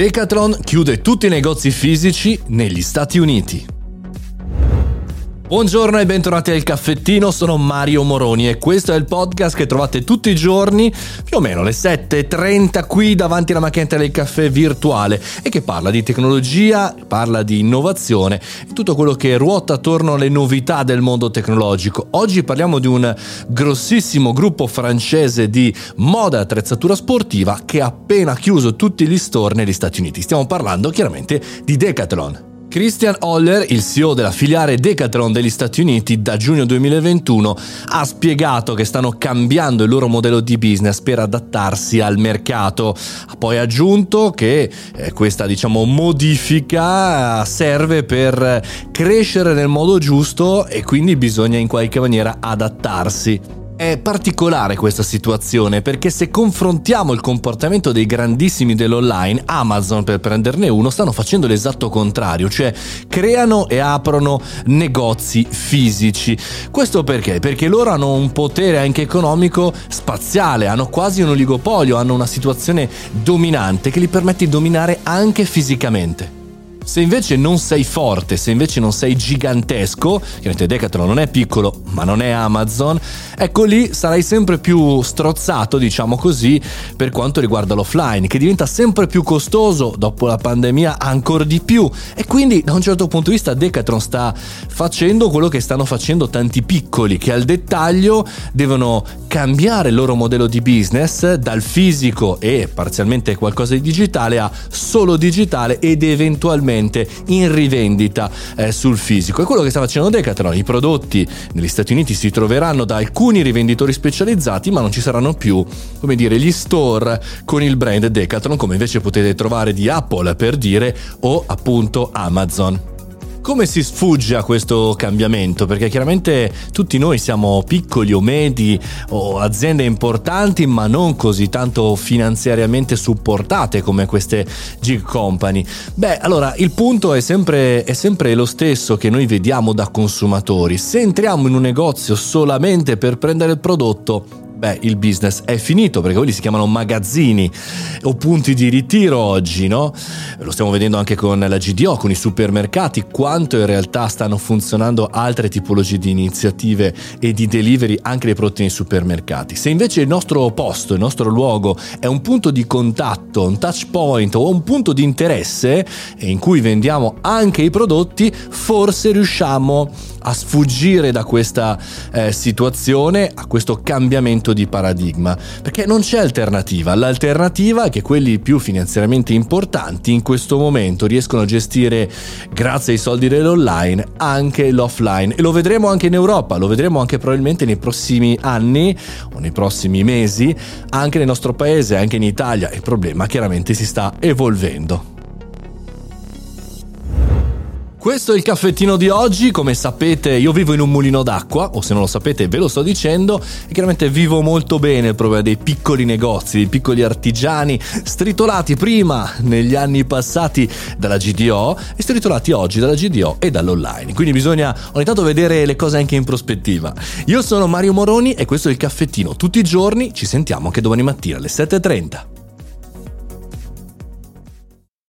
Decathlon chiude tutti i negozi fisici negli Stati Uniti. Buongiorno e bentornati al caffettino, sono Mario Moroni e questo è il podcast che trovate tutti i giorni, più o meno alle 7.30 qui davanti alla macchinetta del caffè virtuale e che parla di tecnologia, parla di innovazione e tutto quello che ruota attorno alle novità del mondo tecnologico. Oggi parliamo di un grossissimo gruppo francese di moda e attrezzatura sportiva che ha appena chiuso tutti gli store negli Stati Uniti. Stiamo parlando chiaramente di Decathlon. Christian Holler, il CEO della filiale Decathlon degli Stati Uniti, da giugno 2021 ha spiegato che stanno cambiando il loro modello di business per adattarsi al mercato. Ha poi aggiunto che eh, questa diciamo, modifica serve per crescere nel modo giusto e quindi bisogna in qualche maniera adattarsi. È particolare questa situazione perché se confrontiamo il comportamento dei grandissimi dell'online, Amazon per prenderne uno, stanno facendo l'esatto contrario, cioè creano e aprono negozi fisici. Questo perché? Perché loro hanno un potere anche economico spaziale, hanno quasi un oligopolio, hanno una situazione dominante che gli permette di dominare anche fisicamente. Se invece non sei forte, se invece non sei gigantesco, chiaramente Decathlon non è piccolo, ma non è Amazon, ecco lì sarai sempre più strozzato, diciamo così, per quanto riguarda l'offline, che diventa sempre più costoso dopo la pandemia ancora di più. E quindi da un certo punto di vista Decathlon sta facendo quello che stanno facendo tanti piccoli, che al dettaglio devono cambiare il loro modello di business dal fisico e parzialmente qualcosa di digitale a solo digitale ed eventualmente direttamente in rivendita eh, sul fisico. È quello che sta facendo Decathlon. I prodotti negli Stati Uniti si troveranno da alcuni rivenditori specializzati, ma non ci saranno più, come dire, gli store con il brand Decathlon, come invece potete trovare di Apple per dire, o appunto Amazon. Come si sfugge a questo cambiamento? Perché chiaramente tutti noi siamo piccoli o medi o aziende importanti, ma non così tanto finanziariamente supportate come queste gig company. Beh, allora il punto è sempre, è sempre lo stesso che noi vediamo da consumatori. Se entriamo in un negozio solamente per prendere il prodotto, beh, il business è finito perché quelli si chiamano magazzini o punti di ritiro oggi, no? Lo stiamo vedendo anche con la GDO, con i supermercati, quanto in realtà stanno funzionando altre tipologie di iniziative e di delivery anche dei prodotti nei supermercati. Se invece il nostro posto, il nostro luogo è un punto di contatto, un touch point o un punto di interesse in cui vendiamo anche i prodotti, forse riusciamo a sfuggire da questa eh, situazione, a questo cambiamento di paradigma, perché non c'è alternativa. L'alternativa è che quelli più finanziariamente importanti in questo momento riescono a gestire, grazie ai soldi dell'online, anche l'offline. E lo vedremo anche in Europa, lo vedremo anche probabilmente nei prossimi anni o nei prossimi mesi, anche nel nostro paese, anche in Italia. Il problema chiaramente si sta evolvendo. Questo è il caffettino di oggi, come sapete io vivo in un mulino d'acqua, o se non lo sapete ve lo sto dicendo, e chiaramente vivo molto bene il problema dei piccoli negozi, dei piccoli artigiani, stritolati prima negli anni passati dalla GDO e stritolati oggi dalla GDO e dall'online. Quindi bisogna ogni tanto vedere le cose anche in prospettiva. Io sono Mario Moroni e questo è il caffettino. Tutti i giorni ci sentiamo anche domani mattina alle 7.30.